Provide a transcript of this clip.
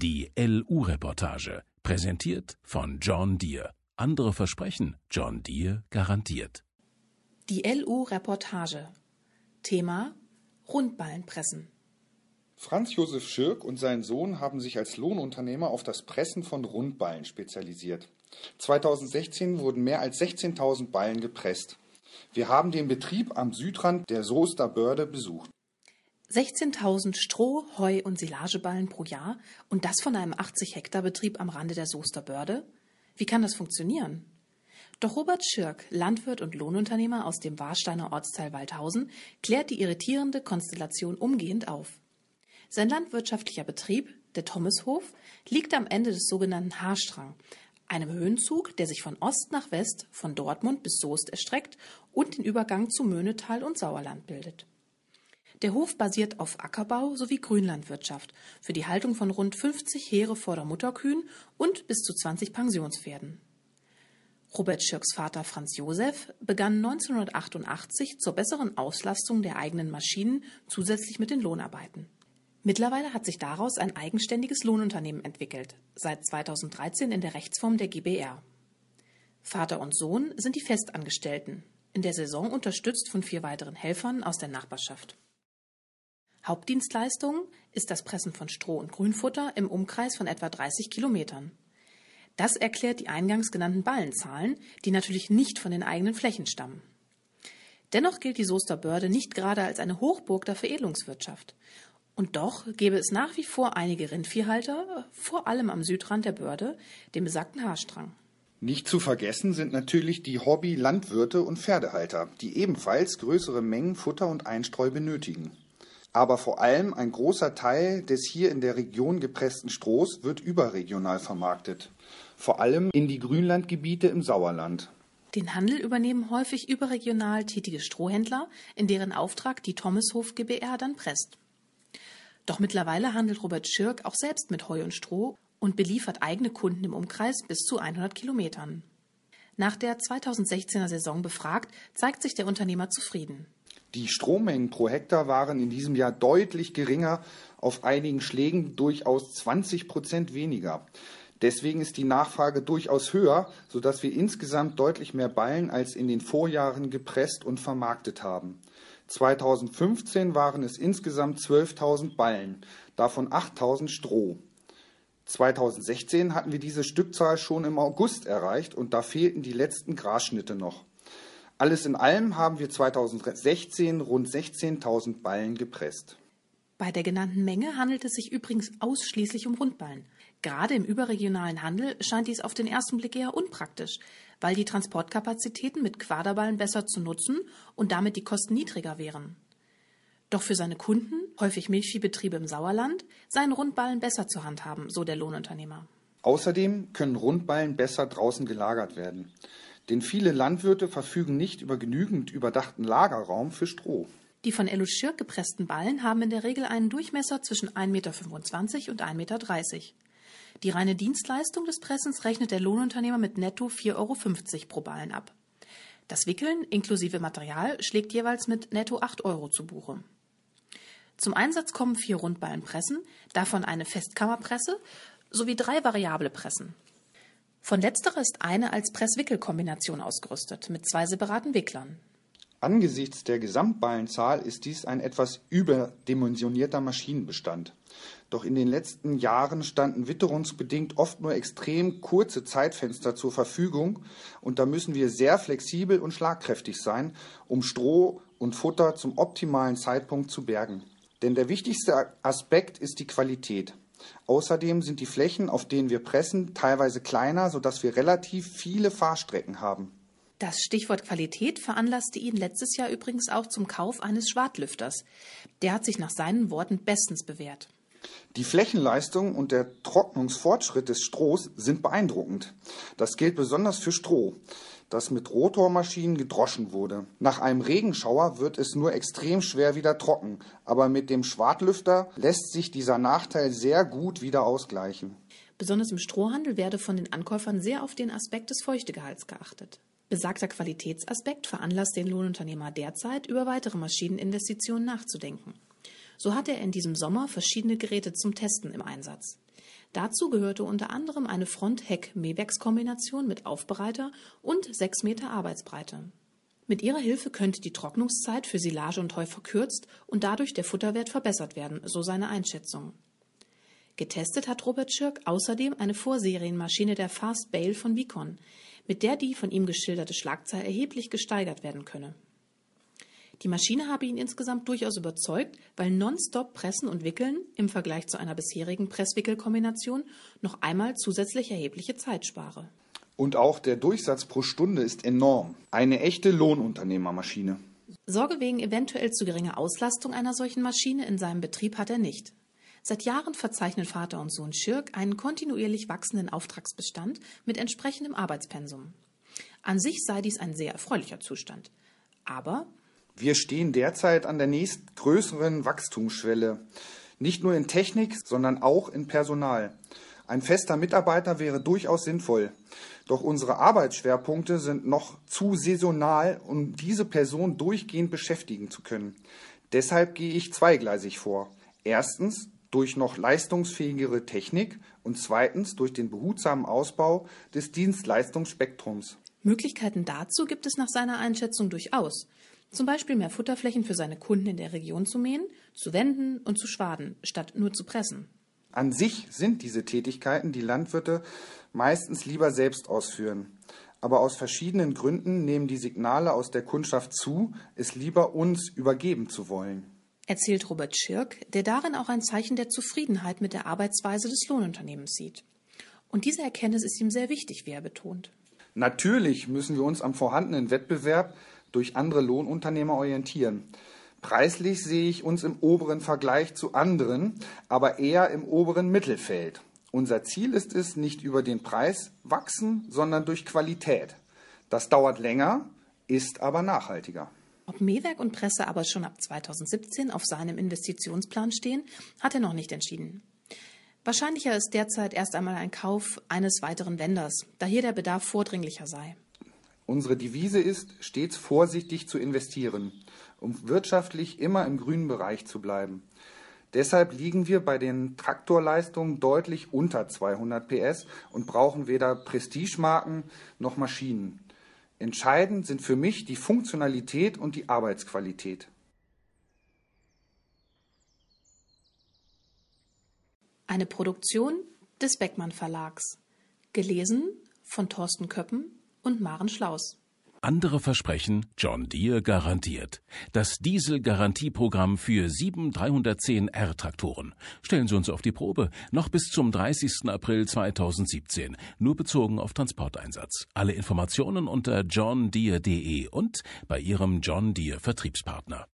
Die LU-Reportage, präsentiert von John Deere. Andere versprechen, John Deere garantiert. Die LU-Reportage. Thema Rundballenpressen. Franz Josef Schirk und sein Sohn haben sich als Lohnunternehmer auf das Pressen von Rundballen spezialisiert. 2016 wurden mehr als 16.000 Ballen gepresst. Wir haben den Betrieb am Südrand der Soester Börde besucht. 16.000 Stroh-, Heu- und Silageballen pro Jahr und das von einem 80-Hektar-Betrieb am Rande der Soester Börde? Wie kann das funktionieren? Doch Robert Schirk, Landwirt und Lohnunternehmer aus dem Warsteiner Ortsteil Waldhausen, klärt die irritierende Konstellation umgehend auf. Sein landwirtschaftlicher Betrieb, der Thomashof, liegt am Ende des sogenannten Haarstrang, einem Höhenzug, der sich von Ost nach West, von Dortmund bis Soest erstreckt und den Übergang zu Möhnetal und Sauerland bildet. Der Hof basiert auf Ackerbau sowie Grünlandwirtschaft für die Haltung von rund 50 Heere Vordermutterkühen und bis zu 20 Pensionspferden. Robert Schirks Vater Franz Josef begann 1988 zur besseren Auslastung der eigenen Maschinen zusätzlich mit den Lohnarbeiten. Mittlerweile hat sich daraus ein eigenständiges Lohnunternehmen entwickelt, seit 2013 in der Rechtsform der GBR. Vater und Sohn sind die Festangestellten, in der Saison unterstützt von vier weiteren Helfern aus der Nachbarschaft. Hauptdienstleistung ist das Pressen von Stroh und Grünfutter im Umkreis von etwa 30 Kilometern. Das erklärt die eingangs genannten Ballenzahlen, die natürlich nicht von den eigenen Flächen stammen. Dennoch gilt die Soester Börde nicht gerade als eine Hochburg der Veredelungswirtschaft. Und doch gäbe es nach wie vor einige Rindviehhalter, vor allem am Südrand der Börde, dem besagten Haarstrang. Nicht zu vergessen sind natürlich die Hobby-Landwirte und Pferdehalter, die ebenfalls größere Mengen Futter und Einstreu benötigen. Aber vor allem ein großer Teil des hier in der Region gepressten Strohs wird überregional vermarktet, vor allem in die Grünlandgebiete im Sauerland. Den Handel übernehmen häufig überregional tätige Strohhändler, in deren Auftrag die Thomashof GbR dann presst. Doch mittlerweile handelt Robert Schirk auch selbst mit Heu und Stroh und beliefert eigene Kunden im Umkreis bis zu 100 Kilometern. Nach der 2016er Saison befragt, zeigt sich der Unternehmer zufrieden. Die Strommengen pro Hektar waren in diesem Jahr deutlich geringer, auf einigen Schlägen durchaus 20 Prozent weniger. Deswegen ist die Nachfrage durchaus höher, sodass wir insgesamt deutlich mehr Ballen als in den Vorjahren gepresst und vermarktet haben. 2015 waren es insgesamt 12.000 Ballen, davon 8.000 Stroh. 2016 hatten wir diese Stückzahl schon im August erreicht und da fehlten die letzten Grasschnitte noch. Alles in allem haben wir 2016 rund 16.000 Ballen gepresst. Bei der genannten Menge handelt es sich übrigens ausschließlich um Rundballen. Gerade im überregionalen Handel scheint dies auf den ersten Blick eher unpraktisch, weil die Transportkapazitäten mit Quaderballen besser zu nutzen und damit die Kosten niedriger wären. Doch für seine Kunden, häufig Milchviehbetriebe im Sauerland, seien Rundballen besser zu handhaben, so der Lohnunternehmer. Außerdem können Rundballen besser draußen gelagert werden. Denn viele Landwirte verfügen nicht über genügend überdachten Lagerraum für Stroh. Die von Elo Schirk gepressten Ballen haben in der Regel einen Durchmesser zwischen 1,25 Meter und 1,30 Meter. Die reine Dienstleistung des Pressens rechnet der Lohnunternehmer mit netto 4,50 Euro pro Ballen ab. Das Wickeln inklusive Material schlägt jeweils mit netto 8 Euro zu Buche. Zum Einsatz kommen vier Rundballenpressen, davon eine Festkammerpresse sowie drei variable Pressen. Von letzterer ist eine als Press-Wickel-Kombination ausgerüstet, mit zwei separaten Wicklern. Angesichts der Gesamtballenzahl ist dies ein etwas überdimensionierter Maschinenbestand. Doch in den letzten Jahren standen witterungsbedingt oft nur extrem kurze Zeitfenster zur Verfügung und da müssen wir sehr flexibel und schlagkräftig sein, um Stroh und Futter zum optimalen Zeitpunkt zu bergen. Denn der wichtigste Aspekt ist die Qualität. Außerdem sind die Flächen, auf denen wir pressen, teilweise kleiner, sodass wir relativ viele Fahrstrecken haben. Das Stichwort Qualität veranlasste ihn letztes Jahr übrigens auch zum Kauf eines Schwartlüfters. Der hat sich nach seinen Worten bestens bewährt. Die Flächenleistung und der Trocknungsfortschritt des Strohs sind beeindruckend. Das gilt besonders für Stroh das mit Rotormaschinen gedroschen wurde. Nach einem Regenschauer wird es nur extrem schwer wieder trocken, aber mit dem Schwartlüfter lässt sich dieser Nachteil sehr gut wieder ausgleichen. Besonders im Strohhandel werde von den Ankäufern sehr auf den Aspekt des Feuchtegehalts geachtet. Besagter Qualitätsaspekt veranlasst den Lohnunternehmer derzeit, über weitere Maschineninvestitionen nachzudenken. So hat er in diesem Sommer verschiedene Geräte zum Testen im Einsatz. Dazu gehörte unter anderem eine Front-Heck-Mebex-Kombination mit Aufbereiter und 6 Meter Arbeitsbreite. Mit ihrer Hilfe könnte die Trocknungszeit für Silage und Heu verkürzt und dadurch der Futterwert verbessert werden, so seine Einschätzung. Getestet hat Robert Schirk außerdem eine Vorserienmaschine der Fast Bale von Vicon, mit der die von ihm geschilderte Schlagzahl erheblich gesteigert werden könne. Die Maschine habe ihn insgesamt durchaus überzeugt, weil nonstop Pressen und Wickeln im Vergleich zu einer bisherigen Presswickelkombination noch einmal zusätzlich erhebliche Zeit spare. Und auch der Durchsatz pro Stunde ist enorm. Eine echte Lohnunternehmermaschine. Sorge wegen eventuell zu geringer Auslastung einer solchen Maschine in seinem Betrieb hat er nicht. Seit Jahren verzeichnen Vater und Sohn Schirk einen kontinuierlich wachsenden Auftragsbestand mit entsprechendem Arbeitspensum. An sich sei dies ein sehr erfreulicher Zustand. Aber wir stehen derzeit an der nächstgrößeren Wachstumsschwelle. Nicht nur in Technik, sondern auch in Personal. Ein fester Mitarbeiter wäre durchaus sinnvoll. Doch unsere Arbeitsschwerpunkte sind noch zu saisonal, um diese Person durchgehend beschäftigen zu können. Deshalb gehe ich zweigleisig vor. Erstens durch noch leistungsfähigere Technik und zweitens durch den behutsamen Ausbau des Dienstleistungsspektrums. Möglichkeiten dazu gibt es nach seiner Einschätzung durchaus. Zum Beispiel mehr Futterflächen für seine Kunden in der Region zu mähen, zu wenden und zu schwaden, statt nur zu pressen. An sich sind diese Tätigkeiten, die Landwirte meistens lieber selbst ausführen. Aber aus verschiedenen Gründen nehmen die Signale aus der Kundschaft zu, es lieber uns übergeben zu wollen. Erzählt Robert Schirk, der darin auch ein Zeichen der Zufriedenheit mit der Arbeitsweise des Lohnunternehmens sieht. Und diese Erkenntnis ist ihm sehr wichtig, wie er betont. Natürlich müssen wir uns am vorhandenen Wettbewerb durch andere Lohnunternehmer orientieren. Preislich sehe ich uns im oberen Vergleich zu anderen, aber eher im oberen Mittelfeld. Unser Ziel ist es, nicht über den Preis wachsen, sondern durch Qualität. Das dauert länger, ist aber nachhaltiger. Ob Mähwerk und Presse aber schon ab 2017 auf seinem Investitionsplan stehen, hat er noch nicht entschieden. Wahrscheinlicher ist derzeit erst einmal ein Kauf eines weiteren Wenders, da hier der Bedarf vordringlicher sei. Unsere Devise ist, stets vorsichtig zu investieren, um wirtschaftlich immer im grünen Bereich zu bleiben. Deshalb liegen wir bei den Traktorleistungen deutlich unter 200 PS und brauchen weder Prestigemarken noch Maschinen. Entscheidend sind für mich die Funktionalität und die Arbeitsqualität. Eine Produktion des Beckmann Verlags. Gelesen von Thorsten Köppen und Maren Schlaus. Andere versprechen, John Deere garantiert. Das Diesel-Garantieprogramm für 7310R-Traktoren. Stellen Sie uns auf die Probe. Noch bis zum 30. April 2017. Nur bezogen auf Transporteinsatz. Alle Informationen unter johndeere.de und bei Ihrem John Deere Vertriebspartner.